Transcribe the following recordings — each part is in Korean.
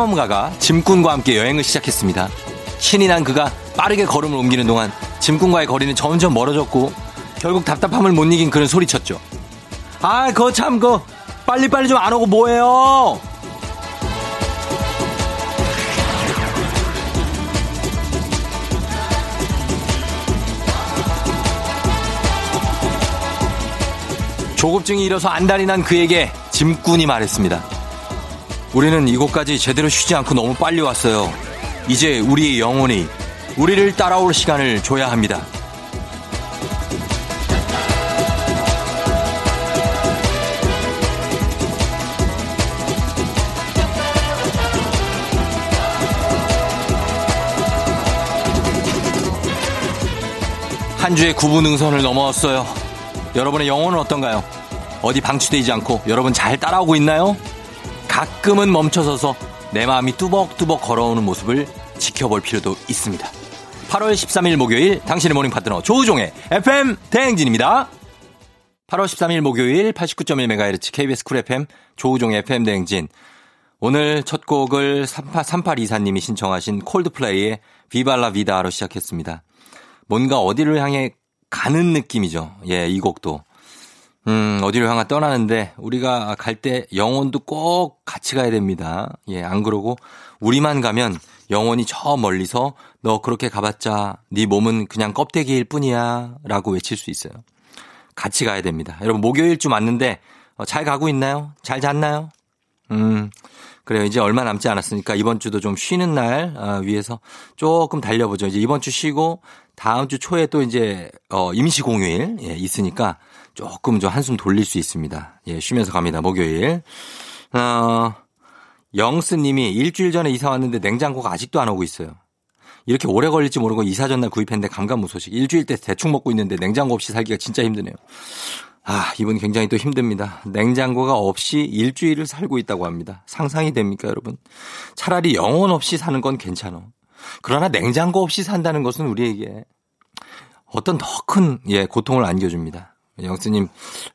탐험가가 짐꾼과 함께 여행을 시작했습니다. 신이 난 그가 빠르게 걸음을 옮기는 동안 짐꾼과의 거리는 점점 멀어졌고 결국 답답함을 못 이긴 그는 소리쳤죠. 아, 그거 참, 그, 빨리빨리 좀 안 오고 뭐해요? 조급증이 일어서 안달이 난 그에게 짐꾼이 말했습니다. 우리는 이곳까지 제대로 쉬지 않고 너무 빨리 왔어요. 이제 우리의 영혼이 우리를 따라올 시간을 줘야 합니다. 한 주의 구분 능선을 넘어왔어요. 여러분의 영혼은 어떤가요? 어디 방치되지 않고 여러분 잘 따라오고 있나요? 가끔은 멈춰서서 내 마음이 뚜벅뚜벅 걸어오는 모습을 지켜볼 필요도 있습니다. 8월 13일 목요일 당신의 morning 파트너 조우종의 FM 대행진입니다. 8월 13일 목요일 89.1MHz KBS 쿨 FM 조우종의 FM 대행진. 오늘 첫 곡을 3824님이 신청하신 콜드플레이의 Viva La Vida로 시작했습니다. 뭔가 어디를 향해 가는 느낌이죠. 예, 이 곡도. 음, 어디로 향해 떠나는데 우리가 갈 때 영혼도 꼭 같이 가야 됩니다. 예, 안 그러고 우리만 가면 영혼이 저 멀리서 너 그렇게 가봤자 네 몸은 그냥 껍데기일 뿐이야 라고 외칠 수 있어요. 같이 가야 됩니다. 여러분 목요일 쯤 왔는데 어, 잘 가고 있나요? 잘 잤나요? 음, 그래요. 이제 얼마 남지 않았으니까 이번 주도 좀 쉬는 날 어, 위해서 조금 달려보죠. 이제 이번 주 쉬고 다음 주 초에 또 이제 어, 임시 공휴일 예, 있으니까 조금 좀 한숨 돌릴 수 있습니다. 예, 쉬면서 갑니다. 목요일. 어, 영스 님이 일주일 전에 이사 왔는데 냉장고가 아직도 안 오고 있어요. 이렇게 오래 걸릴지 모르고 이사 전날 구입했는데 감감무소식. 일주일 때 대충 먹고 있는데 냉장고 없이 살기가 진짜 힘드네요. 아, 이분 굉장히 또 힘듭니다. 냉장고가 없이 일주일을 살고 있다고 합니다. 상상이 됩니까, 여러분? 차라리 영혼 없이 사는 건 괜찮아. 그러나 냉장고 없이 산다는 것은 우리에게 어떤 더 큰, 예, 고통을 안겨줍니다. 영수님,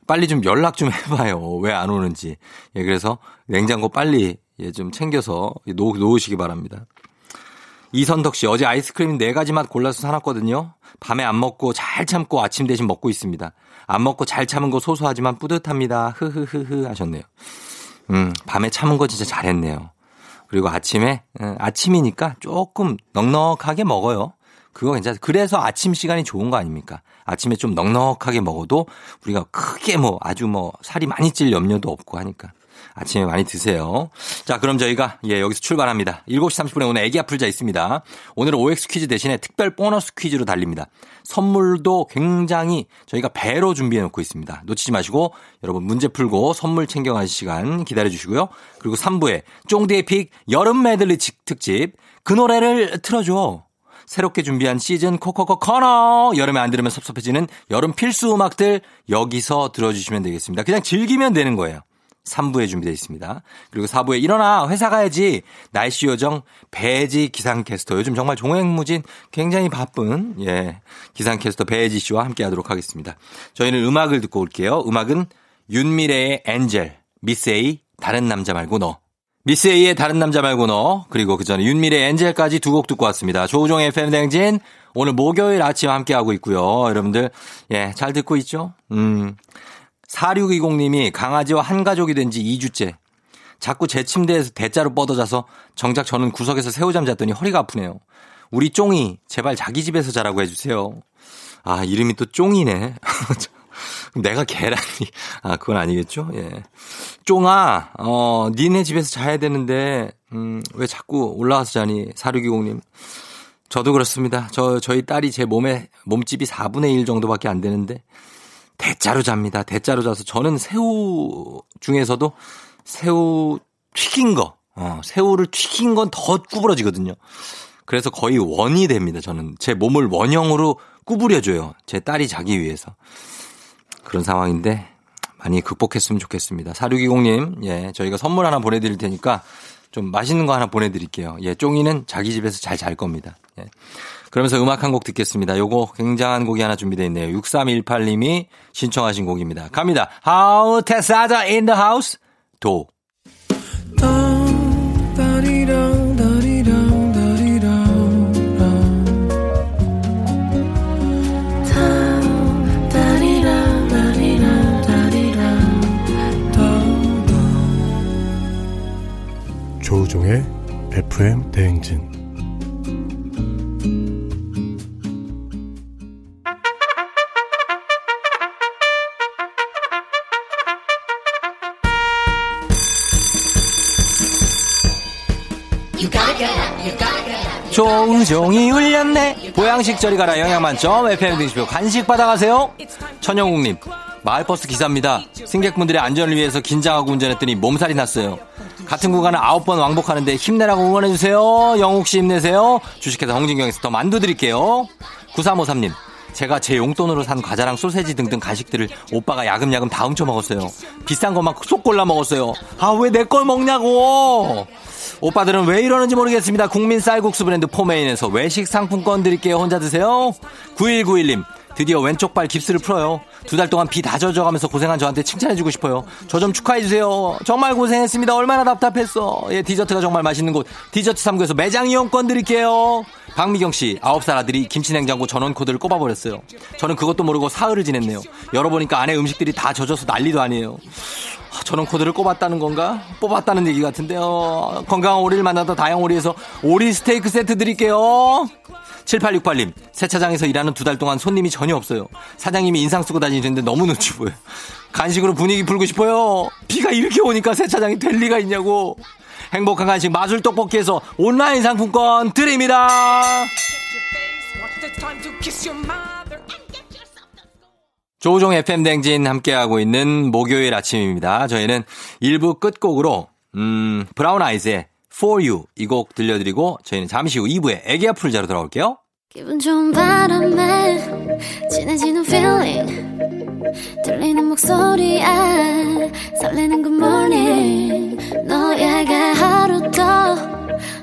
빨리 좀 연락 좀 해봐요. 왜 안 오는지. 예, 그래서 냉장고 빨리, 예, 좀 챙겨서 놓, 놓으시기 바랍니다. 이선덕 씨, 어제 아이스크림 네 가지 맛 골라서 사놨거든요. 밤에 안 먹고 잘 참고 아침 대신 먹고 있습니다. 안 먹고 잘 참은 거 소소하지만 뿌듯합니다. 흐흐흐흐 하셨네요. 음, 밤에 참은 거 진짜 잘했네요. 그리고 아침에, 아침이니까 조금 넉넉하게 먹어요. 그거 괜찮아요. 그래서 아침 시간이 좋은 거 아닙니까? 아침에 좀 넉넉하게 먹어도 우리가 크게 뭐 아주 뭐 살이 많이 찔 염려도 없고 하니까. 아침에 많이 드세요. 자, 그럼 저희가 예, 여기서 출발합니다. 7시 30분에 오늘 애기 아플자 있습니다. 오늘은 OX 퀴즈 대신에 특별 보너스 퀴즈로 달립니다. 선물도 굉장히 저희가 배로 준비해 놓고 있습니다. 놓치지 마시고 여러분 문제 풀고 선물 챙겨가실 시간 기다려 주시고요. 그리고 3부에 쫑디의 픽 여름 메들리 특집 그 노래를 틀어줘. 새롭게 준비한 시즌 코코코 커너 여름에 안 들으면 섭섭해지는 여름 필수 음악들 여기서 들어주시면 되겠습니다. 그냥 즐기면 되는 거예요. 3부에 준비되어 있습니다. 그리고 4부에 일어나 회사 가야지 날씨 요정 배지 기상캐스터 요즘 정말 종횡무진 굉장히 바쁜 예 기상캐스터 배지 씨와 함께 하도록 하겠습니다. 저희는 음악을 듣고 올게요. 음악은 윤미래의 엔젤 A 다른 남자 말고 너 미스 A의 다른 남자 말고 너 그리고 그 전에 윤미래의 엔젤까지 두 곡 듣고 왔습니다. 조우종의 팬댕진 오늘 목요일 아침 함께 하고 있고요. 여러분들 예 잘 듣고 있죠? 음 4620님이 강아지와 한 가족이 된 지 2주째. 자꾸 제 침대에서 대자로 뻗어자서 정작 저는 구석에서 새우잠 잤더니 허리가 아프네요. 우리 쫑이 제발 자기 집에서 자라고 해주세요. 아 이름이 또 쫑이네. 내가 계란이 아 그건 아니겠죠? 예. 쫑아 어 니네 집에서 자야 되는데 음 왜 자꾸 올라와서 자니 4620님. 저도 그렇습니다. 저 저희 딸이 제 몸에 몸집이 4분의 1 정도밖에 안 되는데 대자로 잡니다. 대자로 자서 저는 새우 중에서도 새우 튀긴 거, 어, 새우를 튀긴 건 더 구부러지거든요. 그래서 거의 원이 됩니다. 저는 제 몸을 원형으로 구부려줘요. 제 딸이 자기 위해서. 그런 상황인데 많이 극복했으면 좋겠습니다. 4620님, 예, 저희가 선물 하나 보내드릴 테니까 좀 맛있는 거 하나 보내드릴게요. 예, 쫑이는 자기 집에서 잘 잘 겁니다. 예. 그러면서 음악 한 곡 듣겠습니다. 요거 굉장한 곡이 하나 준비되어 있네요. 6318님이 신청하신 곡입니다. 갑니다. How Tessada in the house? 도. FM 대행진. 조우종이 울렸네. 보양식 저리 가라. 영양만점. FM 등식표 간식 받아가세요. 천영국님 마을버스 기사입니다. 승객분들의 안전을 위해서 긴장하고 운전했더니 몸살이 났어요 같은 구간을 아홉 번 왕복하는데 힘내라고 응원해주세요 영욱씨 힘내세요 주식회사 홍진경에서 더 만두 드릴게요 9353님 제가 제 용돈으로 산 과자랑 소세지 등등 간식들을 오빠가 야금야금 다 훔쳐 먹었어요. 비싼 것만 쏙 골라 먹었어요. 아, 왜 내 걸 먹냐고! 오빠들은 왜 이러는지 모르겠습니다. 국민 쌀국수 브랜드 포메인에서 외식 상품권 드릴게요. 혼자 드세요. 9191님. 드디어 왼쪽 발 깁스를 풀어요. 두 달 동안 비 다 젖어가면서 고생한 저한테 칭찬해주고 싶어요. 저 좀 축하해주세요. 정말 고생했습니다. 얼마나 답답했어. 예, 디저트가 정말 맛있는 곳. 디저트 3구에서 매장 이용권 드릴게요. 박미경 씨, 9살 아들이 김치냉장고 전원 코드를 꼽아버렸어요. 저는 그것도 모르고 사흘을 지냈네요. 열어보니까 안에 음식들이 다 젖어서 난리도 아니에요. 전원 코드를 꼽았다는 건가? 뽑았다는 얘기 같은데요. 건강한 오리를 만나다 다양오리에서 오리 스테이크 세트 드릴게요. 7868님, 세차장에서 일하는 두 달 동안 손님이 전혀 없어요. 사장님이 인상 쓰고 다니는데 너무 눈치 보여요. 간식으로 분위기 풀고 싶어요. 비가 이렇게 오니까 세차장이 될 리가 있냐고. 행복한 간식 마술 떡볶이에서 온라인 상품권 드립니다. 조종 FM 댕진 함께하고 있는 목요일 아침입니다. 저희는 1부 끝곡으로 음, 브라운 아이즈의 For You 이 곡 들려드리고 저희는 잠시 후 2부에 애기야 풀자로 돌아올게요. 기분 좋은 바람에 진해지는 feeling 들리는 목소리에 설레는 good morning 너에게 하루 더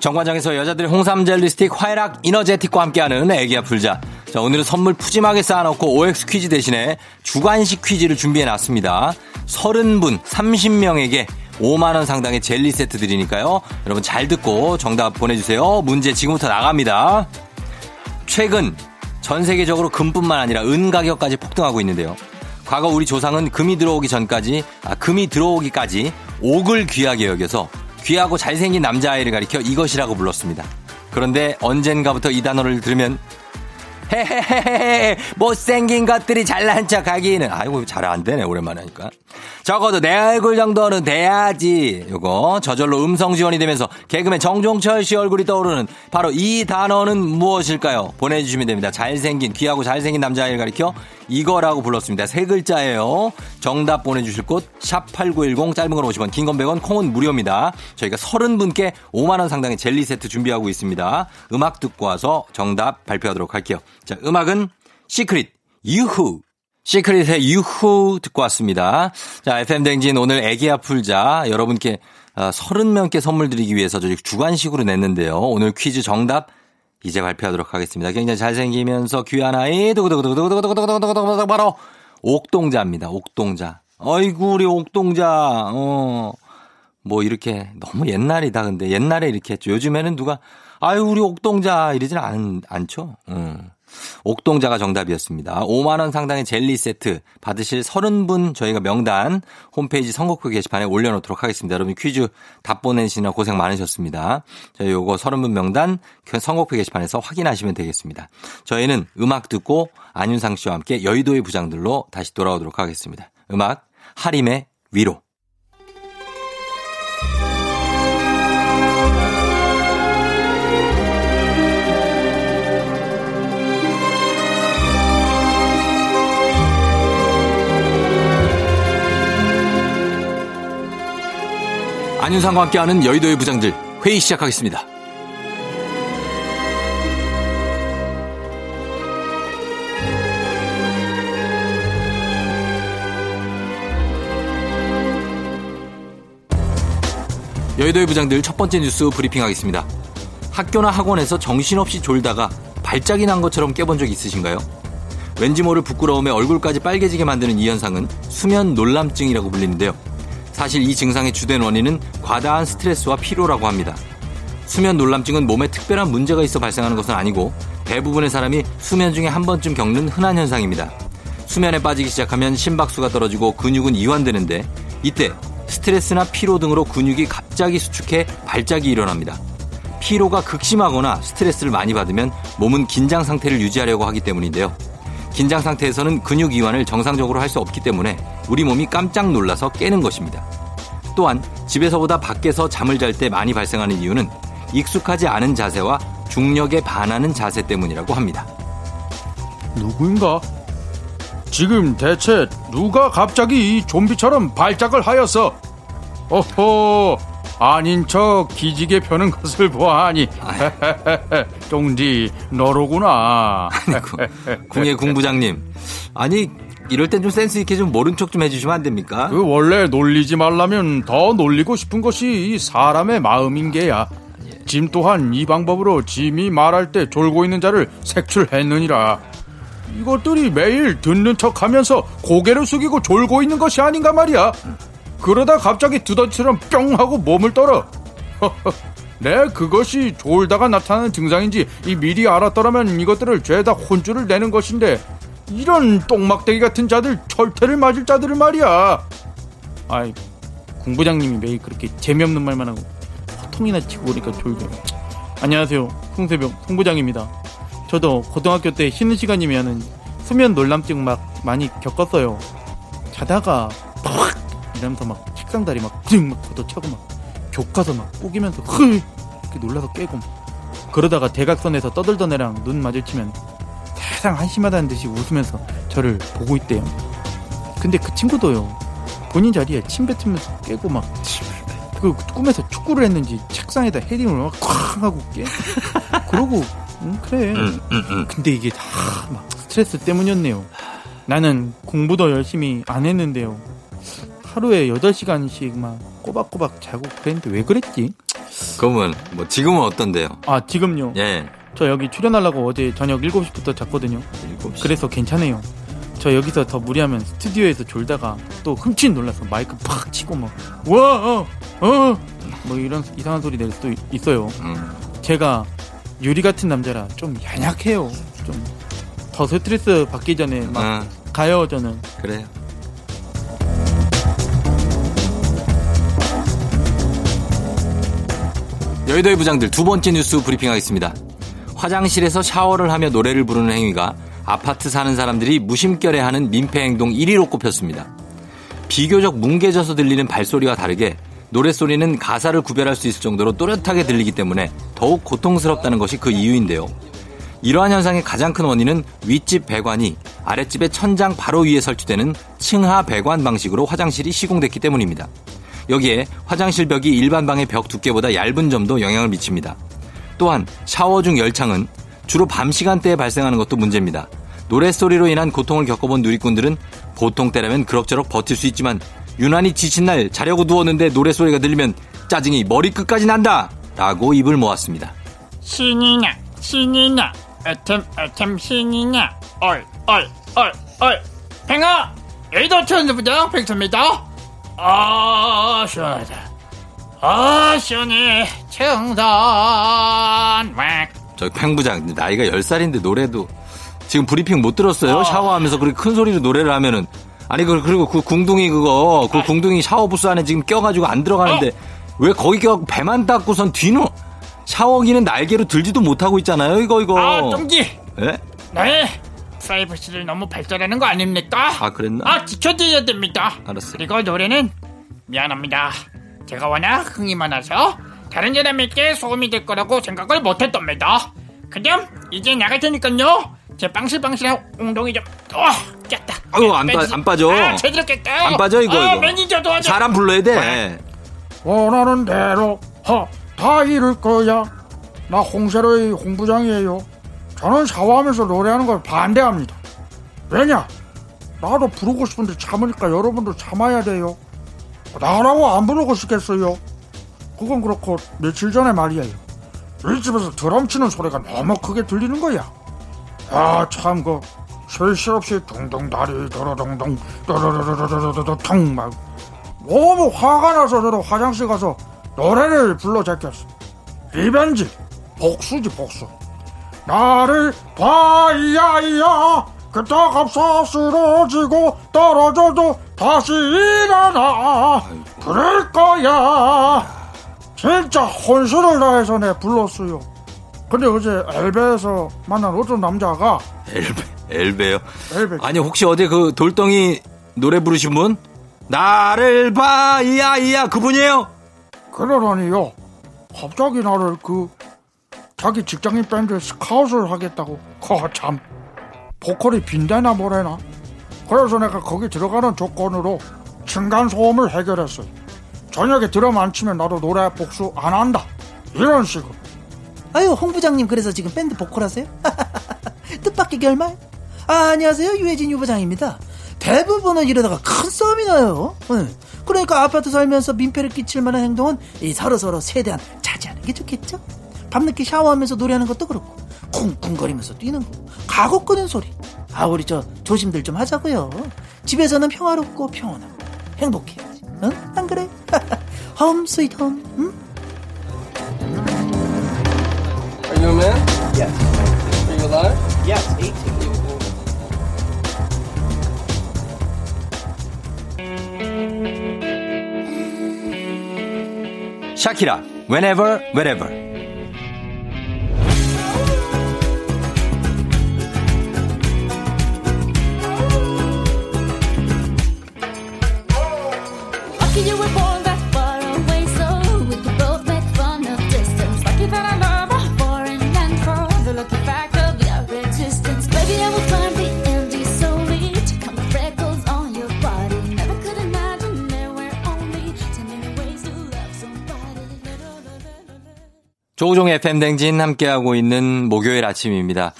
정관장에서 여자들의 홍삼 젤리 스틱 화해락 이너제틱과 함께하는 애기야 풀자. 자, 오늘은 선물 푸짐하게 쌓아놓고 OX 퀴즈 대신에 주관식 퀴즈를 준비해 놨습니다. 30분, 30명에게 5만원 상당의 젤리 세트 드리니까요. 여러분 잘 듣고 정답 보내주세요. 문제 지금부터 나갑니다. 최근 전 세계적으로 금뿐만 아니라 은 가격까지 폭등하고 있는데요. 과거 우리 조상은 금이 들어오기 전까지, 아, 금이 들어오기까지 옥을 귀하게 여겨서 귀하고 잘생긴 남자아이를 가리켜 이것이라고 불렀습니다. 그런데 언젠가부터 이 단어를 들으면 헤헤헤헤 못생긴 것들이 잘난 척 하기는. 아이고 잘 안 되네 오랜만에 하니까. 적어도 내 얼굴 정도는 돼야지. 요거 저절로 음성 지원이 되면서 개그맨 정종철 씨 얼굴이 떠오르는 바로 이 단어는 무엇일까요? 보내주시면 됩니다. 잘생긴 귀하고 잘생긴 남자아이를 가리켜 이거라고 불렀습니다. 세 글자예요. 정답 보내주실 곳 샵 8910 짧은 건 50원 긴 건 100원 콩은 무료입니다. 저희가 30분께 5만원 상당의 젤리 세트 준비하고 있습니다. 음악 듣고 와서 정답 발표하도록 할게요 자, 음악은 시크릿, 유후. 시크릿의 유후 듣고 왔습니다. 자, FM대행진 오늘 애기야 풀자 여러분께 30명께 선물 드리기 위해서 저희 주관식으로 냈는데요. 오늘 퀴즈 정답 이제 발표하도록 하겠습니다. 굉장히 잘생기면서 귀한 아이, 두구두구두구두구두구두구두구두구두구 바로 옥동자입니다. 옥동자. 어이구, 우리 옥동자. 어. 뭐 이렇게 너무 옛날이다. 근데 옛날에 이렇게 했죠. 요즘에는 누가 아유, 우리 옥동자 이러지는 않, 않죠. 음. 옥동자가 정답이었습니다. 5만 원 상당의 젤리 세트 받으실 30분 저희가 명단 홈페이지 선곡표 게시판에 올려놓도록 하겠습니다. 여러분 퀴즈 답 보내시느라 고생 많으셨습니다. 저희 요거 30분 명단 선곡표 게시판에서 확인하시면 되겠습니다. 저희는 음악 듣고 안윤상 씨와 함께 여의도의 부장들로 다시 돌아오도록 하겠습니다. 음악 하림의 위로. 안윤상과 함께하는 여의도의 부장들 회의 시작하겠습니다. 여의도의 부장들 첫 번째 뉴스 브리핑하겠습니다. 학교나 학원에서 정신없이 졸다가 발작이 난 것처럼 깨본 적 있으신가요? 왠지 모를 부끄러움에 얼굴까지 빨개지게 만드는 이 현상은 수면 놀람증이라고 불리는데요. 사실 이 증상의 주된 원인은 과다한 스트레스와 피로라고 합니다. 수면 놀람증은 몸에 특별한 문제가 있어 발생하는 것은 아니고 대부분의 사람이 수면 중에 한 번쯤 겪는 흔한 현상입니다. 수면에 빠지기 시작하면 심박수가 떨어지고 근육은 이완되는데 이때 스트레스나 피로 등으로 근육이 갑자기 수축해 발작이 일어납니다. 피로가 극심하거나 스트레스를 많이 받으면 몸은 긴장 상태를 유지하려고 하기 때문인데요. 긴장 상태에서는 근육 이완을 정상적으로 할 수 없기 때문에 우리 몸이 깜짝 놀라서 깨는 것입니다. 또한 집에서보다 밖에서 잠을 잘 때 많이 발생하는 이유는 익숙하지 않은 자세와 중력에 반하는 자세 때문이라고 합니다. 누구인가? 지금 대체 누가 갑자기 이 좀비처럼 발작을 하였어? 어허, 아닌 척 기지개 펴는 것을 보아하니 쫑디 너로구나. 궁예 궁부장님, 아니 이럴 땐 좀 센스 있게 좀 모른 척 좀 해주시면 안 됩니까? 그 원래 놀리지 말라면 더 놀리고 싶은 것이 이 사람의 마음인 게야. 짐 또한 이 방법으로 짐이 말할 때 졸고 있는 자를 색출했느니라. 이것들이 매일 듣는 척 하면서 고개를 숙이고 졸고 있는 것이 아닌가 말이야. 그러다 갑자기 두더지처럼 뿅 하고 몸을 떨어. 내 그것이 졸다가 나타나는 증상인지 이 미리 알았더라면 이것들을 죄다 혼쭐을 내는 것인데 이런 똥막대기 같은 자들 철퇴를 맞을 자들을 말이야. 아이 공부장님이 매일 그렇게 재미없는 말만 하고 호통이나 치고 오니까 졸려. 안녕하세요. 홍세병 홍부장입니다. 저도 고등학교 때 쉬는 시간이면은 수면 놀람증 막 많이 겪었어요. 자다가 팍 이러면서 막 책상 다리 막증막 걷어차고 막 교과서 막 꾸기면서 흐 이렇게 놀라서 깨고 막. 그러다가 대각선에서 떠들던 애랑 눈 마주치면 세상 한심하다는 듯이 웃으면서 저를 보고 있대요. 근데 그 친구도요. 본인 자리에 침 뱉으면서 깨고 막 그 꿈에서 축구를 했는지 책상에다 헤딩을 막쾅 하고 깨. 그러고 응, 그래. 음, 음, 음. 근데 이게 다 막 스트레스 때문이었네요. 나는 공부도 열심히 안 했는데요. 하루에 8시간씩 막 꼬박꼬박 자고 그랬는데 왜 그랬지? 그러면 뭐 지금은 어떤데요? 아, 지금요? 예. 저 여기 출연하려고 어제 저녁 7시부터 잤거든요. 일곱 시. 그래서 괜찮아요. 저 여기서 더 무리하면 스튜디오에서 졸다가 또 흠칫 놀라서 마이크 팍 치고 막, 와, 어, 어, 뭐 이런 이상한 소리 낼 수도 있어요. 음. 제가 유리 같은 남자라 좀 연약해요. 좀 더 스트레스 받기 전에 막 아, 가요 저는. 그래요. 여의도의 부장들 두 번째 뉴스 브리핑하겠습니다. 화장실에서 샤워를 하며 노래를 부르는 행위가 아파트 사는 사람들이 무심결에 하는 민폐 행동 1위로 꼽혔습니다. 비교적 뭉개져서 들리는 발소리와 다르게 노랫소리는 가사를 구별할 수 있을 정도로 또렷하게 들리기 때문에 더욱 고통스럽다는 것이 그 이유인데요. 이러한 현상의 가장 큰 원인은 윗집 배관이 아랫집의 천장 바로 위에 설치되는 층하 배관 방식으로 화장실이 시공됐기 때문입니다. 여기에 화장실 벽이 일반 방의 벽 두께보다 얇은 점도 영향을 미칩니다. 또한 샤워 중 열창은 주로 밤 시간대에 발생하는 것도 문제입니다. 노랫소리로 인한 고통을 겪어본 누리꾼들은 보통 때라면 그럭저럭 버틸 수 있지만 유난히 지친 날 자려고 누웠는데 노랫소리가 들리면 짜증이 머리끝까지 난다! 라고 입을 모았습니다. 신이 나 신이 나 애템 애템 신이 나얼얼 얼 얼 팽아 여의도 천수부장 팽수입니다 아 시원하다 아 시원해 청산 막저 팽부장 나이가 10살인데 노래도 지금 브리핑 못 들었어요? 어. 샤워하면서 그렇게 큰 소리로 노래를 하면은 아니 그- 그리고 그 궁둥이 그거 그 궁둥이 샤워 부스 안에 지금 껴가지고 안 들어가는데 왜 거기 껴갖고 배만 닦고선 뒤는 샤워기는 날개로 들지도 못하고 있잖아요 이거 이거 아, 똥기 예? 네 프라이버시를 너무 발달하는 거 아닙니까? 아 그랬나? 아 지켜드려야 됩니다 알았어요. 그리고 노래는 미안합니다 제가 워낙 흥이 많아서 다른 사람에게 소음이 될 거라고 생각을 못했답니다 그냥 이제 나갈 테니까요 제 빵실빵실한 엉덩이 좀 어, 깼다 아유, 안 빠- 안 빠져. 아, 제대로 깼다 안 빠져 이거 아, 이거 매니저 도와줘 사람 불러야 돼 원하는 대로 하, 다 이룰 거야. 나 홍세로의 홍부장이에요. 저는 샤워하면서 노래하는 걸 반대합니다. 왜냐? 나도 부르고 싶은데 참으니까 여러분도 참아야 돼요. 나라고 안 부르고 싶겠어요. 그건 그렇고 며칠 전에 말이에요. 우리 집에서 드럼 치는 소리가 너무 크게 들리는 거야. 아, 참, 그, 쉴새 없이 둥둥 다리, 도로동동, 도로로로로로로통 막. 너무 화가 나서 저도 화장실 가서 노래를 불러 제꼈어. revenge, 복수지, 복수. 나를 봐야야, 끄떡없어 쓰러지고 떨어져도 다시 일어나. 그럴 거야. 진짜 혼신을 다해서 내 불렀어요. 근데 어제 엘베에서 만난 어떤 남자가 엘베, 엘베요? 엘베 아니, 혹시 어제 그 돌덩이 노래 부르신 분? 나를 봐, 이야, 이야, 그분이에요? 그러더니요. 갑자기 나를 그 자기 직장인 밴드에 스카웃을 하겠다고. 거참 보컬이 빈대나 뭐래나. 그래서 내가 거기 들어가는 조건으로 층간 소음을 해결했어요. 저녁에 드럼 안 치면 나도 노래 복수 안 한다. 이런 식으로. 아유 홍 부장님 그래서 지금 밴드 보컬 하세요? 뜻밖의 결말? 아 안녕하세요 유해진 유부장입니다 대부분은 이러다가 큰 싸움이 나요 응. 그러니까 아파트 살면서 민폐를 끼칠 만한 행동은 이 서로서로 최대한 자제하는 게 좋겠죠? 밤늦게 샤워하면서 노래하는 것도 그렇고 쿵쿵거리면서 뛰는 거 가고 끄는 소리 아 우리 저 조심들 좀 하자고요 집에서는 평화롭고 평온하고 행복해야지 응? 안 그래? 홈 스위트 홈 응? Are you a man? Yes. Are you alive? Yes, 18 샤키라, whenever, wherever. FM 댕진 함께하고 있는 목요일 아침입니다.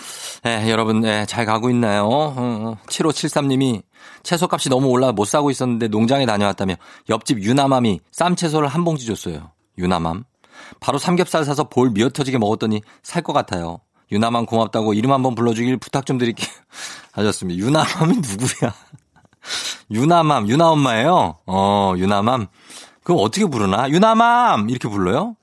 예, 여러분, 예, 잘 가고 있나요? 어, 7573님이 채소값이 너무 올라 못 사고 있었는데 농장에 다녀왔다며 옆집 유나맘이 쌈 채소를 한 봉지 줬어요. 유나맘. 바로 삼겹살 사서 볼 미어 터지게 먹었더니 살 것 같아요. 유나맘 고맙다고 이름 한번 불러주길 부탁 좀 드릴게요. 하셨습니다. 유나맘이 누구야? 유나맘, 유나 엄마예요? 어, 유나맘. 그럼 어떻게 부르나? 유나맘! 이렇게 불러요?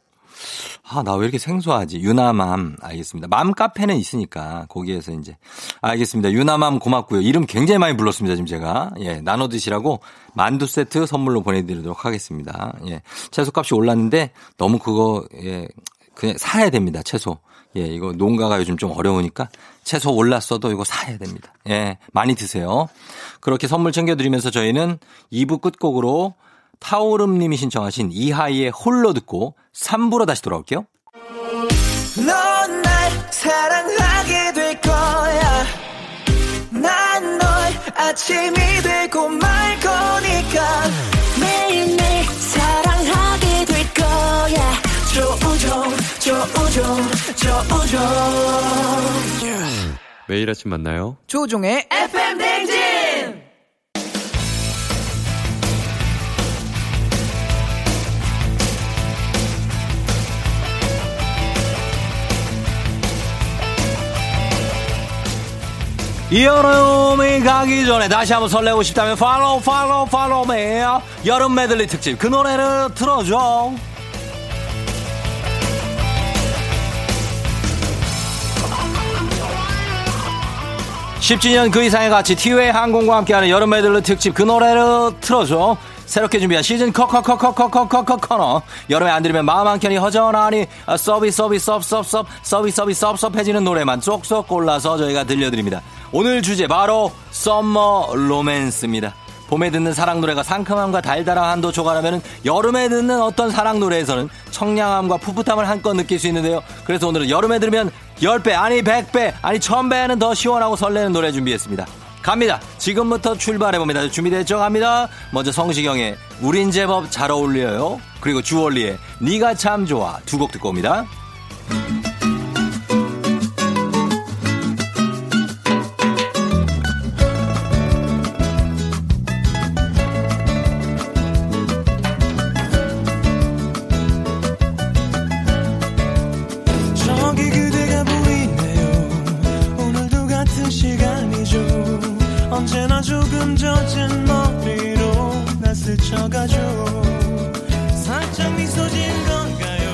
아, 나 왜 이렇게 생소하지? 유나맘. 알겠습니다. 맘 카페는 있으니까, 거기에서 이제. 알겠습니다. 유나맘 고맙고요. 이름 굉장히 많이 불렀습니다, 지금 제가. 예, 나눠 드시라고 만두 세트 선물로 보내 드리도록 하겠습니다. 예. 채소 값이 올랐는데, 너무 그거, 예, 그냥 사야 됩니다, 채소. 예, 이거 농가가 요즘 좀 어려우니까 채소 올랐어도 이거 사야 됩니다. 예, 많이 드세요. 그렇게 선물 챙겨드리면서 저희는 2부 끝곡으로 타오름님이 신청하신 이하이의 홀로 듣고 3부로 다시 돌아올게요. 넌 날 사랑하게 될 거야. 난 널 아침이 되고 말 거니까. 매일매일 사랑하게 될 거야. 조우종, 조우종, 조우종. 매일 아침 만나요. 조종의 FM 댕진! 여름이 가기 전에 다시 한번 설레고 싶다면 follow follow follow me 여름 메들리 특집. 그 노래를 틀어줘. 10주년 그 이상의 가치 티웨이 항공과 함께하는 여름 메들리 특집 그 노래를 틀어줘 새롭게 준비한 시즌 커커커커커커커커 코너 여름에 안 들으면 마음 한켠이 허전하니 아, 서비스 서비스 섭섭섭 서비스 서비스 섭섭해지는 노래만 쏙쏙 골라서 저희가 들려드립니다 오늘 주제 바로 summer 로맨스입니다 봄에 듣는 사랑 노래가 상큼함과 달달함도 최고라면 여름에 듣는 어떤 사랑 노래에서는 청량함과 풋풋함을 한껏 느낄 수 있는데요. 그래서 오늘은 여름에 들으면 10배, 아니 100배, 아니 1000배는 더 시원하고 설레는 노래 준비했습니다. 갑니다. 지금부터 출발해봅니다. 준비됐죠? 갑니다. 먼저 성시경의 우린 제법 잘 어울려요. 그리고 주얼리의 네가 참 좋아 두 곡 듣고 옵니다. 스쳐가죠. 살짝 미소 진 건가요?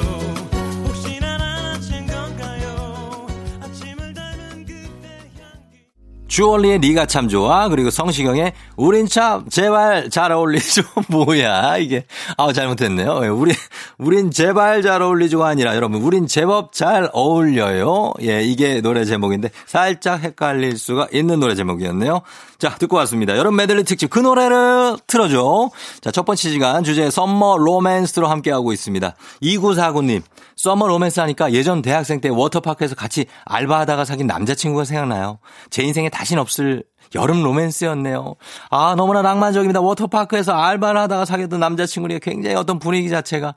혹시나 나나챈 건가요? 아침을 닮은 그대 향기. 주얼리의 네가 참 좋아 그리고 성시경의 우린 참 제발 잘 어울리죠. 뭐야 이게. 아 잘못했네요. 예, 우리 우린 제발 잘 어울리죠가 아니라 여러분 우린 제법 잘 어울려요. 예 이게 노래 제목인데 살짝 헷갈릴 수가 있는 노래 제목이었네요 자 듣고 왔습니다 여름 메들리 특집 그 노래를 틀어줘 자 첫 번째 시간 주제 summer 로맨스로 함께하고 있습니다 2949님 summer 로맨스 하니까 예전 대학생 때 워터파크에서 같이 알바하다가 사귄 남자친구가 생각나요. 제 인생에 다신 없을 여름 로맨스였네요. 아, 너무나 낭만적입니다. 워터파크에서 알바를 하다가 사귀었던 남자친구의 굉장히 어떤 분위기 자체가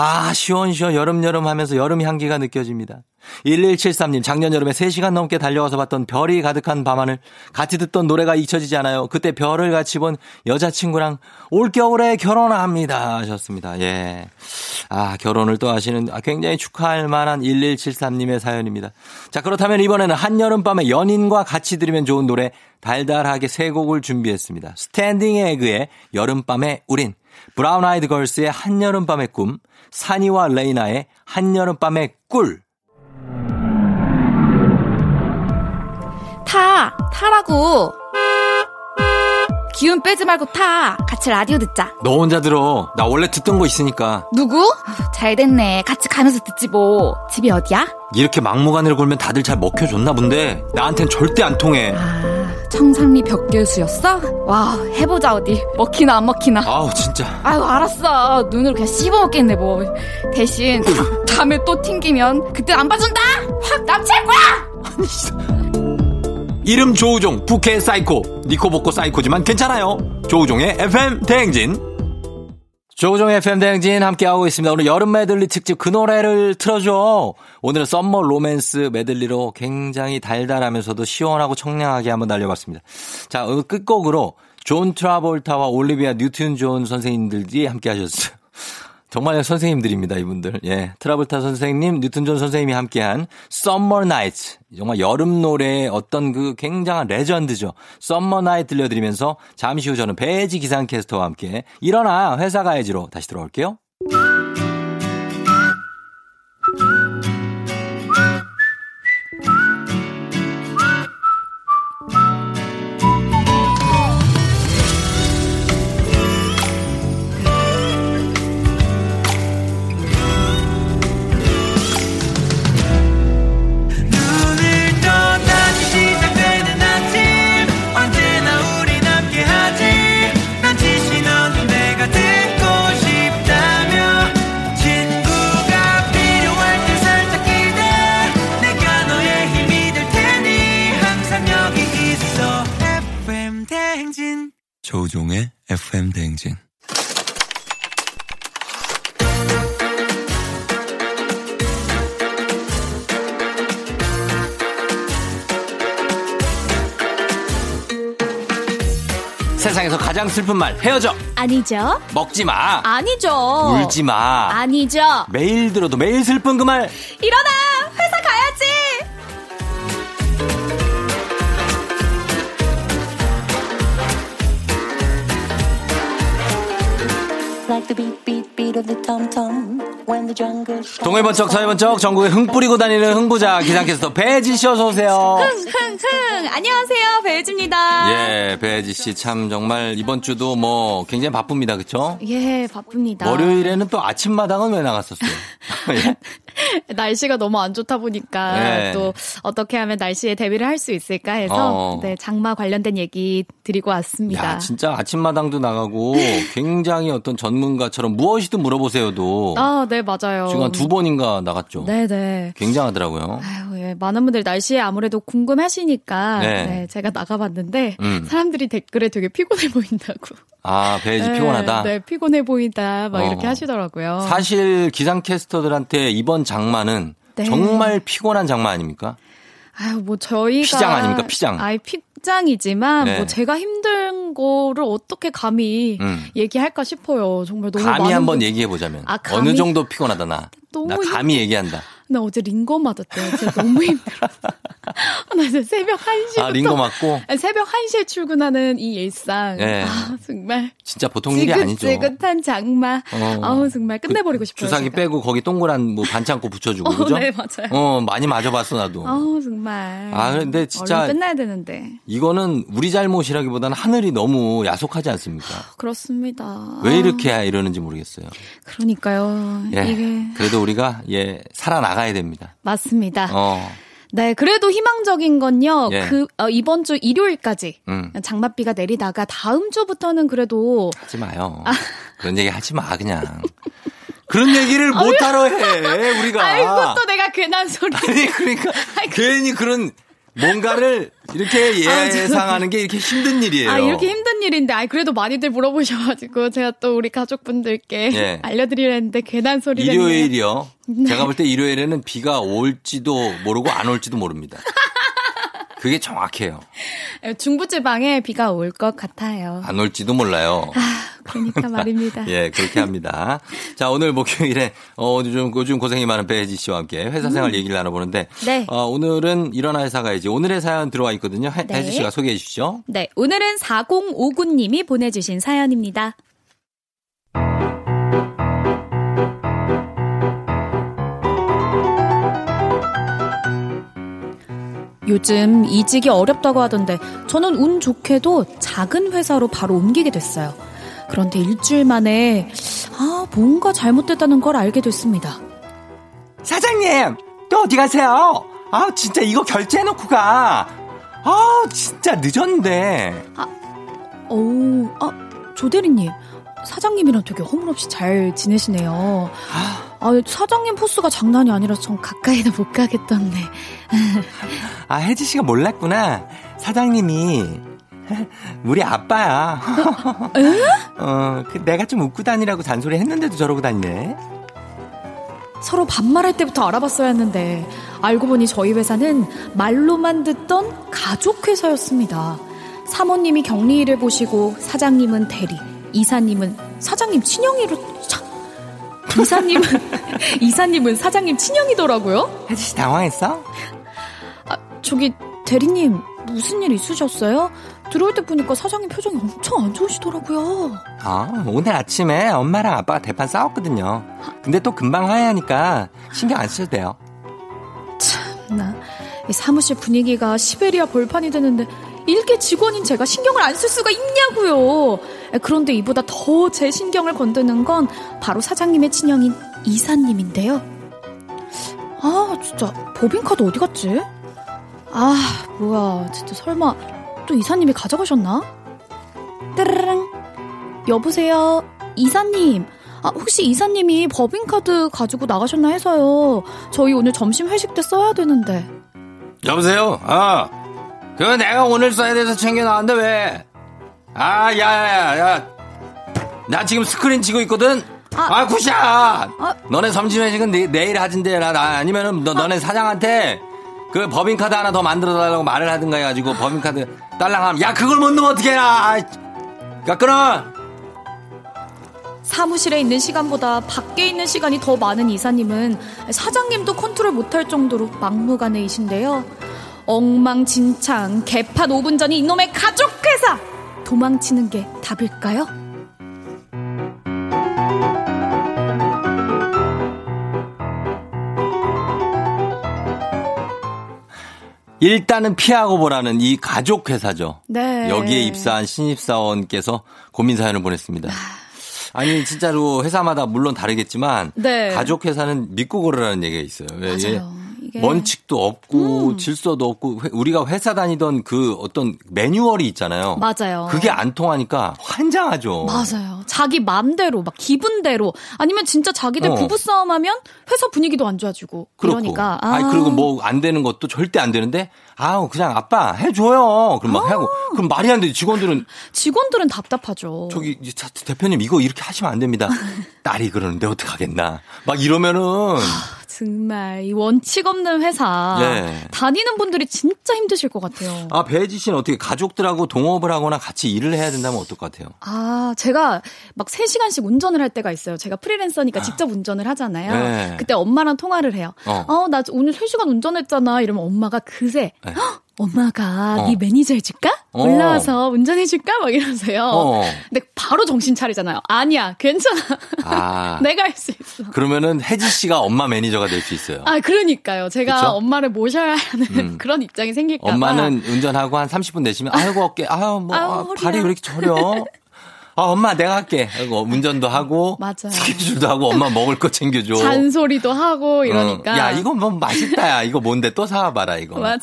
아, 시원시원 여름여름 하면서 여름 향기가 느껴집니다. 1173님, 작년 여름에 3시간 넘게 달려와서 봤던 별이 가득한 밤하늘, 같이 듣던 노래가 잊혀지지 않아요. 그때 별을 같이 본 여자친구랑 올겨울에 결혼합니다. 하셨습니다. 예. 아, 결혼을 또 하시는 아, 굉장히 축하할 만한 1173님의 사연입니다. 자, 그렇다면 이번에는 한여름밤에 연인과 같이 들으면 좋은 노래 달달하게 세 곡을 준비했습니다. 스탠딩 에그의 여름밤에 우린, 브라운 아이드 걸스의 한여름밤의 꿈, 산이와 레이나의 한여름밤의 꿀. 타! 타라고! 기운 빼지 말고 타! 같이 라디오 듣자. 너 혼자 들어. 나 원래 듣던 거 있으니까. 누구? 잘 됐네. 같이 가면서 듣지 뭐. 집이 어디야? 이렇게 막무가내로 걸면 다들 잘 먹혀줬나 본데 나한텐 절대 안 통해. 아, 청산리 벽gel수였어? 와, 해보자 어디. 먹히나 안 먹히나. 아우 진짜. 아유, 알았어. 눈으로 그냥 씹어먹겠네 뭐. 대신 다음에 또 튕기면 그때 안 봐준다. 확 납치할 거야. 이름 조우종 부캐 사이코 니코보코 사이코지만 괜찮아요. 조우종의 FM 대행진. 조우종의 FM 대행진 함께하고 있습니다. 오늘 여름 메들리 특집 그 노래를 틀어줘. 오늘은 summer 로맨스 메들리로 굉장히 달달하면서도 시원하고 청량하게 한번 날려봤습니다. 자, 끝곡으로 존 트라볼타와 올리비아 뉴튼 존 선생님들이 함께 하셨어요. 정말 선생님들입니다, 이분들. 예. 트라볼타 선생님, 뉴튼 존 선생님이 함께한 Summer Night. 정말 여름 노래의 어떤 그 굉장한 레전드죠. Summer Night 들려드리면서 잠시 후 저는 배혜지 기상캐스터와 함께 일어나 회사 가야지로 다시 돌아올게요. 슬픈 말 헤어져 아니죠. 먹지 마 아니죠. 울지 마 아니죠. 매일 들어도 매일 슬픈 그 말 일어나! 회사 가야지! like the beat, beat, beat of the tom tom when the jungle. 동해 번쩍 서해 번쩍 전국에 흥 뿌리고 다니는 흥부자 기상캐스터 배지 씨 어서 오세요. 흥 흥흥! 안녕하세요, 배우주입니다. 예, 배지 씨 참 정말 이번 주도 뭐 굉장히 바쁩니다. 그렇죠? 예, 바쁩니다. 월요일에는 또 아침마당은 왜 나갔었어요? 예? 날씨가 너무 안 좋다 보니까 네. 또 어떻게 하면 날씨에 대비를 할 수 있을까 해서 어. 네, 장마 관련된 얘기 드리고 왔습니다. 야, 진짜 아침마당도 나가고 굉장히 어떤 전문가처럼 무엇이든 물어보세요도 아, 네, 맞아요. 지금 한 두 번인가 나갔죠. 네 네. 굉장하더라고요. 아유, 예, 네, 많은 분들 날씨에 아무래도 궁금하시니까 네. 네, 제가 나가봤는데 음. 사람들이 댓글에 되게 피곤해 보인다고. 아, 배지 네, 피곤하다. 네, 피곤해 보인다 막 이렇게 어. 하시더라고요. 사실 기상캐스터들한테 이번 장마는 네. 정말 피곤한 장마 아닙니까? 아유, 뭐 저희가 피장 아닙니까? 피장. 아이 피장이지만 네. 뭐 제가 힘든 거를 어떻게 감히 음. 얘기할까 싶어요. 정말 너무 감히 한번 분- 얘기해 보자면 아, 어느? 정도 피곤하다 나. 너무 나 감히 얘기한다. 나 어제 링거 맞았대요. 진짜 너무 힘들어. 나 진짜 새벽 1시부터 아, 링거 맞고 새벽 1시에 출근하는 이 일상. 네. 아, 정말 진짜 보통 일이 아니죠. 지긋지긋한 장마. 어. 아우 정말 끝내버리고 싶어요. 주사기 제가. 빼고 거기 동그란 뭐 반창고 붙여주고 어, 그죠? 네, 맞아요. 어 많이 맞아봤어 나도. 아우 정말. 아, 근데 진짜- 끝나야 되는데. 이거는 우리 잘못이라기보다는 하늘이 너무 야속하지 않습니까? 그렇습니다. 왜 아, 이렇게 이러는지 모르겠어요. 그러니까요. 예. 이게 그래도 우리가 예 살아나가야 됩니다. 맞습니다. 어. 네, 그래도 희망적인 건요. 예. 그 어, 이번 주 일요일까지 음. 장맛비가 내리다가 다음 주부터는 그래도 하지 마요. 그런 얘기 하지 마 그냥. 그런 얘기를 못하러 해 우리가. 아, 이것도 내가 괜한 소리. 아니 그러니까 괜히 그런 뭔가를 이렇게 아, 예상하는 게 이렇게 힘든 일이에요. 아, 이렇게 힘든 일인데, 아, 그래도 많이들 물어보셔가지고, 제가 또 우리 가족분들께 예. 알려드리려 했는데, 괜한 소리를. 일요일이요. 네. 제가 볼 때 일요일에는 비가 올지도 모르고 안 올지도 모릅니다. 그게 정확해요. 중부지방에 비가 올 것 같아요. 안 올지도 몰라요. 그러니까 말입니다. 예, 그렇게 합니다. 자, 오늘 목요일에, 어, 요즘, 요즘 고생이 많은 배혜지 씨와 함께 회사 생활 얘기를 나눠보는데, 음. 네. 어, 오늘은 일어나 회사 가야지. 오늘의 사연 들어와 있거든요. 혜- 네. 혜지 씨가 소개해 주시죠. 네, 오늘은 4059님이 보내주신 사연입니다. 요즘 이직이 어렵다고 하던데 저는 운 좋게도 작은 회사로 바로 옮기게 됐어요. 그런데 일주일 만에 아 뭔가 잘못됐다는 걸 알게 됐습니다. 사장님, 또 어디 가세요? 아, 진짜 이거 결제해 놓고 가. 아, 진짜 늦었는데. 오, 아, 조대리님. 사장님이랑 되게 허물없이 잘 지내시네요. 아, 사장님 포스가 장난이 아니라서 전 가까이도 못 가겠던데. 아, 혜지 씨가 몰랐구나. 사장님이 우리 아빠야. 어, 그 내가 좀 웃고 다니라고 잔소리 했는데도 저러고 다니네. 서로 반말할 때부터 알아봤어야 했는데, 알고 보니 저희 회사는 말로만 듣던 가족 회사였습니다. 사모님이 격리 일을 보시고, 사장님은 대리, 이사님은 사장님 친형이로, 차, 이사님은, 이사님은 사장님 친형이더라고요. 혜지 씨 당황했어? 아, 저기 대리님 무슨 일 있으셨어요? 들어올 때 보니까 사장님 표정이 엄청 안 좋으시더라고요. 아, 오늘 아침에 엄마랑 아빠가 대판 싸웠거든요. 근데 또 금방 화해하니까 신경 안 쓰셔도 돼요. 나 사무실 분위기가 시베리아 벌판이 되는데 일개 직원인 제가 신경을 안 쓸 수가 있냐고요. 그런데 이보다 더 제 신경을 건드는 건 바로 사장님의 친형인 이사님인데요. 아 진짜 법인카드 어디 갔지? 아 뭐야 진짜 설마 또 이사님이 가져가셨나? 따르릉 여보세요 이사님 아, 혹시 이사님이 법인카드 가지고 나가셨나 해서요. 저희 오늘 점심 회식 때 써야 되는데. 여보세요? 아, 그거 내가 오늘 써야 돼서 챙겨 나왔는데 왜? 아, 야, 야, 야, 야. 나 지금 스크린 치고 있거든? 아, 굿샷! 너네 점심회식은 내, 내일 하진대. 나, 나 아니면은 너, 너네 사장한테 그 법인카드 하나 더 만들어 달라고 말을 하든가 해가지고 법인카드 딸랑 하면 야, 그걸 못 넣으면 어떡해, 나! 야, 끊어! 사무실에 있는 시간보다 밖에 있는 시간이 더 많은 이사님은 사장님도 컨트롤 못할 정도로 막무가내이신데요. 엉망진창 개판 5분 전이 이놈의 가족회사! 도망치는 게 답일까요? 일단은 피하고 보라는 이 가족 회사죠. 네. 여기에 입사한 신입사원께서 고민 사연을 보냈습니다. 아니 진짜로 회사마다 물론 다르겠지만 네. 가족 회사는 믿고 고르라는 얘기가 있어요. 왜? 맞아요. 그러게. 원칙도 없고 음. 질서도 없고 회- 우리가 회사 다니던 그 어떤 매뉴얼이 있잖아요. 맞아요. 그게 안 통하니까 환장하죠. 맞아요. 자기 맘대로, 막 기분대로, 아니면 진짜 자기들 어. 부부싸움 하면 회사 분위기도 안 좋아지고. 그렇고. 그러니까. 아 니 그리고 뭐 안 되는 것도 절대 안 되는데 아우 그냥 아빠 해 줘요. 그럼 막 하고 그럼 말이 안 돼. 직원들은 직원들은 답답하죠. 저기 대표님 이거 이렇게 하시면 안 됩니다. 딸이 그러는데 어떡하겠나. 막 이러면은 정말 이 원칙 없는 회사 예. 다니는 분들이 진짜 힘드실 것 같아요. 아 배지 씨는 어떻게 가족들하고 동업을 하거나 같이 일을 해야 된다면 어떨 것 같아요? 아, 제가 막 3시간씩 운전을 할 때가 있어요. 제가 프리랜서니까 직접 운전을 하잖아요. 네. 그때 엄마랑 통화를 해요. 어. 어, 나 오늘 3시간 운전했잖아. 이러면 엄마가 그새 네. "헉, 엄마가 어. 네 매니저 해줄까? 어. 올라와서 운전해줄까? 막 이러세요. 어. 근데 바로 정신 차리잖아요. 아니야, 괜찮아. 아. 내가 할 수 있어. 그러면은 혜지 씨가 엄마 매니저가 될 수 있어요. 아, 그러니까요. 제가 그쵸? 엄마를 모셔야 하는 음. 그런 입장이 생길까 봐. 엄마는 운전하고 한 30분 내시면 아이고 어깨 아유 뭐 아유, 아. 발이 왜 이렇게 저려? 아 엄마 내가 할게. 하고 운전도 하고 맞아요. 스케줄도 하고 엄마 먹을 거 챙겨줘. 잔소리도 하고 이러니까. 어, 야 이거 뭐 맛있다 야 이거 뭔데 또 사와봐라 이거. 맞아요.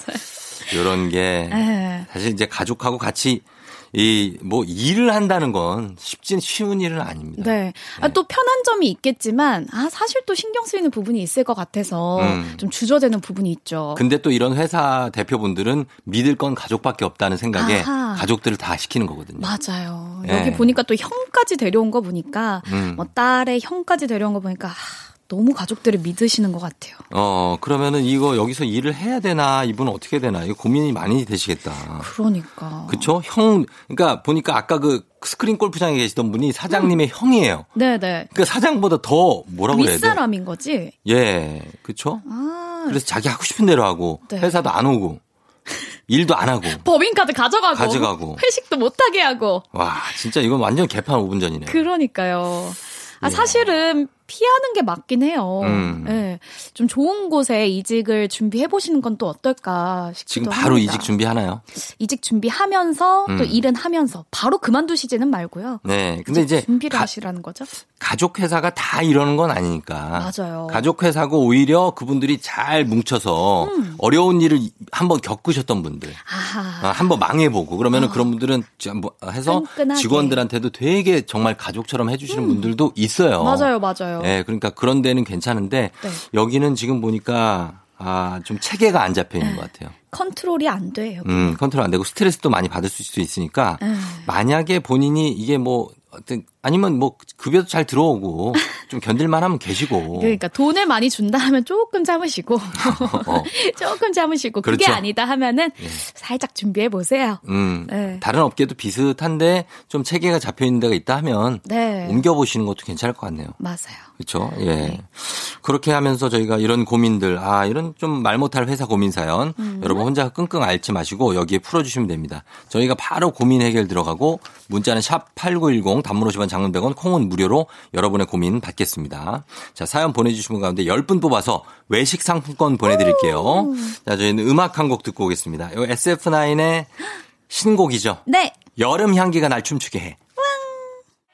이런 게 예. 사실 이제 가족하고 같이 이뭐 일을 한다는 건 쉽진 쉬운 일은 아닙니다. 네. 아, 또 편한 점이 있겠지만, 아, 사실 또 신경 쓰이는 부분이 있을 것 같아서 음. 좀 주저되는 부분이 있죠. 근데 또 이런 회사 대표분들은 믿을 건 가족밖에 없다는 생각에 아하. 가족들을 다 시키는 거거든요. 맞아요. 네. 여기 보니까 또 형까지 데려온 거 보니까, 음. 뭐 딸의 형까지 데려온 거 보니까, 아, 너무 가족들을 믿으시는 것 같아요. 어, 그러면은 이거 여기서 일을 해야 되나, 이분은 어떻게 되나, 이거 고민이 많이 되시겠다. 그러니까. 그쵸? 형, 그러니까 보니까 아까 그 스크린 골프장에 계시던 분이 사장님의 형이에요. 네네. 그러니까 사장보다 더 뭐라고 그래야 돼? 윗사람인 거지? 예, 그쵸? 아. 그래서 자기 하고 싶은 대로 하고, 네. 회사도 안 오고, 일도 안 하고. 법인카드 가져가고. 가져가고. 회식도 못하게 하고. 와, 진짜 이건 완전 개판 5분 전이네요. 그러니까요. 아, 예. 사실은 피하는 게 맞긴 해요. 음. 예. 좀 좋은 곳에 이직을 준비해 보시는 건 또 어떨까 싶기도 지금 바로 합니다. 이직 준비하나요? 이직 준비하면서 또 음. 일은 하면서 바로 그만두시지는 말고요. 네. 근데 이제 준비를 가- 하시라는 거죠. 가족 회사가 다 이러는 건 아니니까. 맞아요. 가족 회사고 오히려 그분들이 잘 뭉쳐서 음. 어려운 일을 한번 겪으셨던 분들. 아, 한번 망해 보고 그러면은 그런 분들은 좀뭐 해서 끈끈하게. 직원들한테도 되게 정말 가족처럼 해 주시는 분들도 있어요. 음. 맞아요, 맞아요. 네, 그러니까 그런 데는 괜찮은데 네. 여기는 지금 보니까 아, 좀 체계가 안 잡혀 네. 있는 것 같아요. 컨트롤이 안 돼요. 음, 컨트롤 안 되고 스트레스도 많이 받을 수도 있으니까 음. 만약에 본인이 이게 뭐 어떤 아니면 뭐 급여도 잘 들어오고 좀 견딜만 하면 계시고 그러니까 돈을 많이 준다 하면 조금 참으시고 어. 조금 참으시고 그게 그렇죠. 아니다 하면은 살짝 준비해 보세요. 음, 네. 다른 업계도 비슷한데 좀 체계가 잡혀 있는 데가 있다 하면 네. 옮겨 보시는 것도 괜찮을 것 같네요. 맞아요. 그렇죠. 예. 그렇게 하면서 저희가 이런 고민들, 아 이런 좀 말 못할 회사 고민 사연, 음. 여러분 혼자 끙끙 앓지 마시고 여기에 풀어주시면 됩니다. 저희가 바로 고민 해결 들어가고 문자는 샵 #8910 단문 50원, 장문 100원, 콩은 무료로 여러분의 고민 받겠습니다. 자 사연 보내주신 분 가운데 10분 뽑아서 외식 상품권 보내드릴게요. 자 저희는 음악 한 곡 듣고 오겠습니다. 이 SF9의 신곡이죠. 네. 여름 향기가 날 춤추게 해.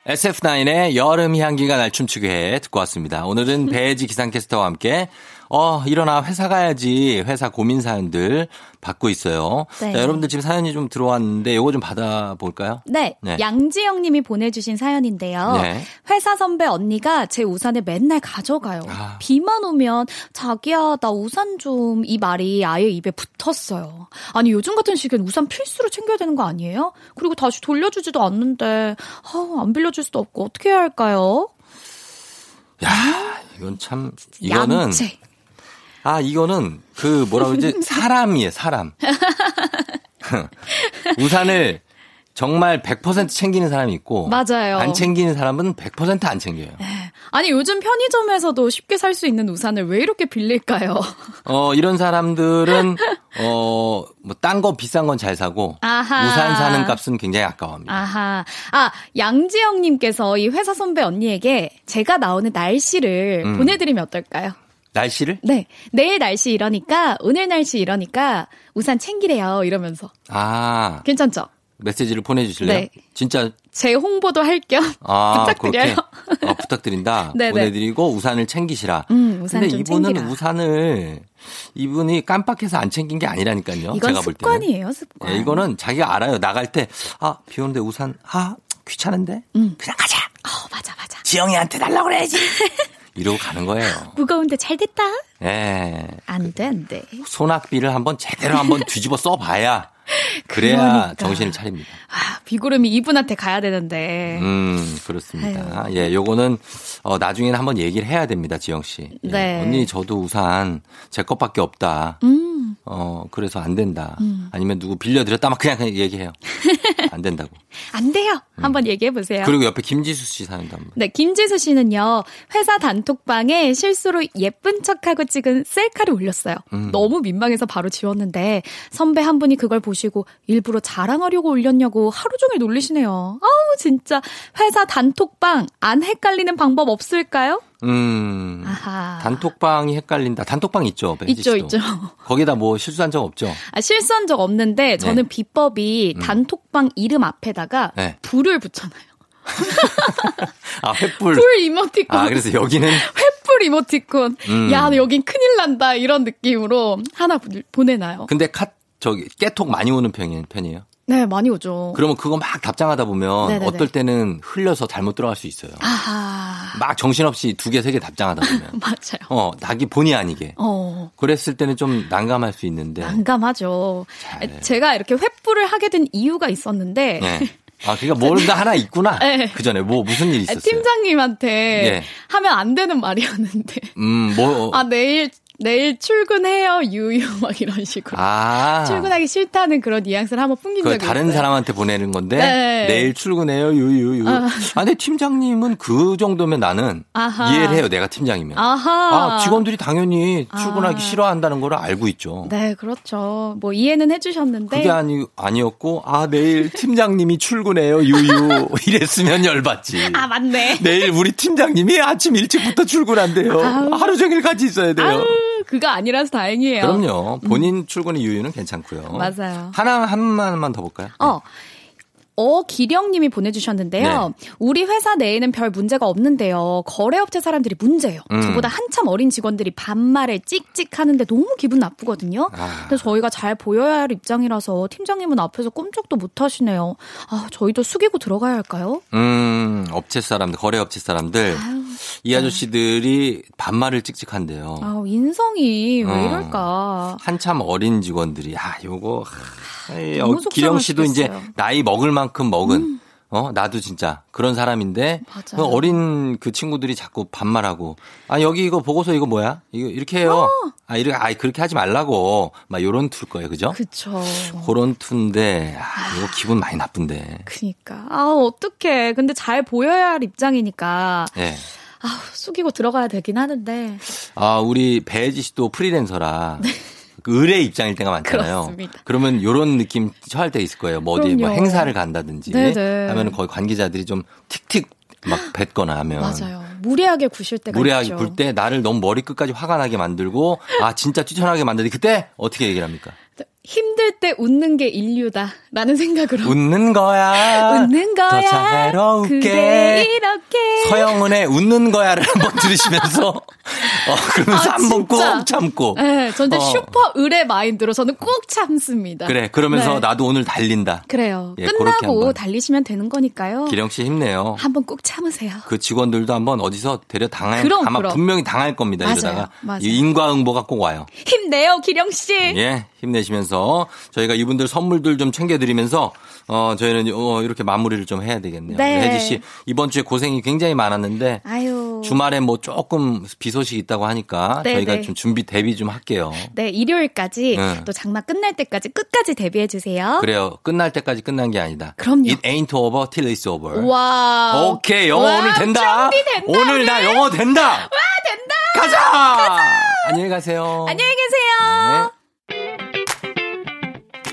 SF9의 여름 향기가 날 춤추게 해 듣고 왔습니다. 오늘은 배지 기상캐스터와 함께 어 일어나 회사 가야지 회사 고민 사연들 받고 있어요. 네. 자, 여러분들 지금 사연이 좀 들어왔는데 요거 좀 받아볼까요? 네, 네. 양지영 님이 보내주신 사연인데요. 네. 회사 선배 언니가 제 우산을 맨날 가져가요. 아. 비만 오면 자기야 나 우산 좀 이 말이 아예 입에 붙었어요. 아니 요즘 같은 시기엔 우산 필수로 챙겨야 되는 거 아니에요? 그리고 다시 돌려주지도 않는데 아, 안 빌려줄 수도 없고 어떻게 해야 할까요? 야 이건 참 이거는 양채. 아 이거는 그 뭐라 그러지 사람이에요 사람. 우산을 정말 100% 챙기는 사람이 있고 맞아요. 안 챙기는 사람은 100%안 챙겨요. 아니 요즘 편의점에서도 쉽게 살 수 있는 우산을 왜 이렇게 빌릴까요? 어, 이런 사람들은, 어, 뭐, 딴 거 비싼 건 잘 사고, 아하. 우산 사는 값은 굉장히 아까워합니다. 아하. 아, 양지영님께서 이 회사 선배 언니에게 제가 나오는 날씨를 음. 보내드리면 어떨까요? 날씨를? 네. 내일 날씨 이러니까, 오늘 날씨 이러니까 우산 챙기래요. 이러면서. 아, 괜찮죠? 메시지를 보내주실래요? 네. 진짜 제 홍보도 할 겸 아, 부탁드려요. 어, 부탁드린다. 네네. 보내드리고 우산을 챙기시라. 음, 우산 근데 좀 이분은 챙기라. 우산을 이분이 깜빡해서 안 챙긴 게 아니라니까요. 이건 제가 볼 때는. 습관이에요, 습관. 예, 이거는 자기가 알아요. 나갈 때, 아, 비 오는데 우산, 아, 귀찮은데? 그냥 가자. 어, 맞아, 맞아. 지영이한테 달라고 그래야지. 이러고 가는 거예요. 무거운데 잘 됐다. 예. 안 돼, 안 돼. 소낙비를 한번 제대로 한번 뒤집어 써봐야 그래야 그러니까. 정신을 차립니다. 아, 비구름이 이분한테 가야 되는데. 음, 그렇습니다. 예, 요거는, 어, 나중에는 한번 얘기를 해야 됩니다, 지영 씨. 예, 네. 언니, 저도 우산 제 것밖에 없다. 음. 어, 그래서 안 된다. 아니면 누구 빌려드렸다. 막 그냥, 그냥 얘기해요. 안 된다고. 안 돼요. 한번 얘기해 보세요. 음. 그리고 옆에 김지수 씨 사연도 한번. 네, 김지수 씨는요, 회사 단톡방에 실수로 예쁜 척하고 찍은 셀카를 올렸어요. 음. 너무 민망해서 바로 지웠는데, 선배 한 분이 그걸 보시고 일부러 자랑하려고 올렸냐고 하루 종일 놀리시네요. 아우, 진짜. 회사 단톡방 안 헷갈리는 방법 없을까요? 음. 아하. 단톡방이 헷갈린다. 단톡방 있죠, 있죠, 씨도. 있죠. 거기다 뭐 실수한 적 없죠? 아, 실수한 적 없는데, 저는 네. 비법이 단톡방 이름 앞에다가 네. 불을 붙여놔요. 아, 횃불. 불 이모티콘. 아, 그래서 여기는 횃불 이모티콘. 음. 야, 여긴 큰일 난다. 이런 느낌으로 하나 보- 보내놔요. 근데 카 저기 깨톡 많이 오는 편이, 편이에요. 네, 많이 오죠. 그러면 그거 막 답장하다 보면 네네네. 어떨 때는 흘려서 잘못 들어갈 수 있어요. 아하. 막 정신없이 두 개, 세 개 답장하다 보면. 맞아요. 어, 자기 본의 아니게. 어, 그랬을 때는 좀 난감할 수 있는데. 난감하죠. 잘. 제가 이렇게 횃불을 하게 된 이유가 있었는데, 네. 아, 그러니까 뭔가 하나 있구나. 네. 그 전에 뭐 무슨 일이 있었어요. 팀장님한테 예. 하면 안 되는 말이었는데, 음, 뭐. 아, 내일, 내일 출근해요, 유유, 막 이런 식으로. 아. 출근하기 싫다는 그런 뉘앙스를 한번 풍긴 그 적이 다른 있어요. 사람한테 보내는 건데 네. 내일 출근해요 유유유. 아. 근데 팀장님은 그 정도면 나는 아하. 이해를 해요. 내가 팀장이면. 아하. 아, 직원들이 당연히 출근하기 아. 싫어한다는 걸 알고 있죠. 네, 그렇죠. 뭐 이해는 해주셨는데. 그게 아니 아니었고 아 내일 팀장님이 출근해요 유유 이랬으면 열받지. 아, 맞네. 내일 우리 팀장님이 아침 일찍부터 출근한대요. 아우. 하루 종일 같이 있어야 돼요. 아우, 그거 아니라서 다행이에요. 그럼요. 본인 출근의 유유는 괜찮고요. 맞아요. 하나 한만만 더 볼까요? 어. 어, 기령님이 보내주셨는데요. 네. 우리 회사 내에는 별 문제가 없는데요. 거래업체 사람들이 문제예요. 음. 저보다 한참 어린 직원들이 반말에 찍찍하는데 너무 기분 나쁘거든요. 아. 근데 저희가 잘 보여야 할 입장이라서 팀장님은 앞에서 꼼짝도 못 하시네요. 아, 저희도 숙이고 들어가야 할까요? 음, 업체 사람들, 거래 업체 사람들. 아유, 이 아저씨들이 반말을 찍찍한대요. 아, 인성이 왜 어. 이럴까? 한참 어린 직원들이, 아, 요거, 하, 이, 어, 기령 씨도 이제. 음. 나이 먹을 만큼 먹은, 어, 나도 진짜 그런 사람인데, 맞아요. 그 어린 그 친구들이 자꾸 반말하고, 아, 여기 이거 보고서 이거 뭐야? 이거 이렇게 해요. 아, 이렇게, 아, 그렇게 하지 말라고. 막 요런 투일 거예요. 그죠? 그쵸. 그런 투인데, 아, 이거 기분 많이 나쁜데. 그니까. 아, 어떡해. 근데 잘 보여야 할 입장이니까. 예. 아, 숙이고 들어가야 되긴 하는데. 아, 우리 배지 씨도 프리랜서라. 그 의뢰 입장일 때가 많잖아요. 네. 그렇습니다. 그러면 요런 느낌 처할 때 있을 거예요. 뭐 어디 뭐. 행사를 간다든지 네네. 하면 거기 관계자들이 좀 틱틱 막 뱉거나 하면 맞아요. 무리하게 구실 때가 무례하게. 굴 때 나를 너무 머리 끝까지 화가 나게 만들고 아 진짜 뛰쳐나게 만드는데 그때 어떻게 얘기를 합니까? 힘들 때 웃는 게 일류다. 라는 생각으로. 웃는 거야. 웃는 더 거야. 자애롭게. 그대 이렇게. 서영은의 웃는 거야를 한번 들으시면서 어, 그러면서 아, 한번. 꼭 참고 네, 전 이제 어. 슈퍼 을의 마인드로 저는 꼭 참습니다. 그래 그러면서 네. 나도 오늘 달린다. 그래요. 예, 끝나고. 달리시면 되는 거니까요. 기령 씨 힘내요. 한번 꼭 참으세요. 그 직원들도 한번 어디서 데려 당할 그럼, 아마 그럼. 분명히 당할 겁니다. 맞아요, 이러다가 맞아요. 이 인과응보가 꼭 와요. 힘내요, 기령 씨. 예, 힘내시면서 저희가 이분들 선물들 좀 챙겨드리면서 어 저희는 어, 이렇게 마무리를 좀 해야 되겠네요. 네. 혜지 씨 이번 주에 고생이 굉장히 많았는데 아유. 주말에 뭐 조금 비 소식 있다고 하니까 네, 저희가 네. 좀 준비 대비 좀 할게요. 네, 일요일까지 네. 또 장마 끝날 때까지 끝까지 대비해 주세요. 그래요. 끝날 때까지 끝난 게 아니다. 그럼요. It ain't over till it's over. 와. 오케이 영어 와, 오늘 된다. 준비된다, 오늘 우리. 나 영어 된다. 와 된다. 가자. 안녕히 가세요. 안녕히 계세요.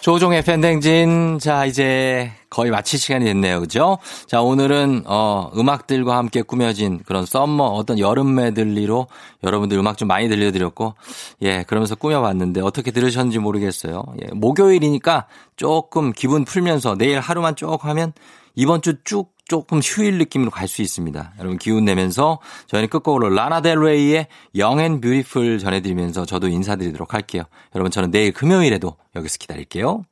조우종의 FM 대행진. 자, 이제 거의 마칠 시간이 됐네요. 그죠? 자, 오늘은, 어, 음악들과 함께 꾸며진 그런 summer, 어떤 여름 메들리로 여러분들 음악 좀 많이 들려드렸고, 예, 그러면서 꾸며봤는데 어떻게 들으셨는지 모르겠어요. 예, 목요일이니까 조금 기분 풀면서 내일 하루만 쭉 하면 이번 주 쭉 조금 휴일 느낌으로 갈 수 있습니다. 여러분 기운 내면서 저희는 끝곡으로 라나 델 레이의 and Beautiful 전해드리면서 저도 인사드리도록 할게요. 여러분 저는 내일 금요일에도 여기서 기다릴게요.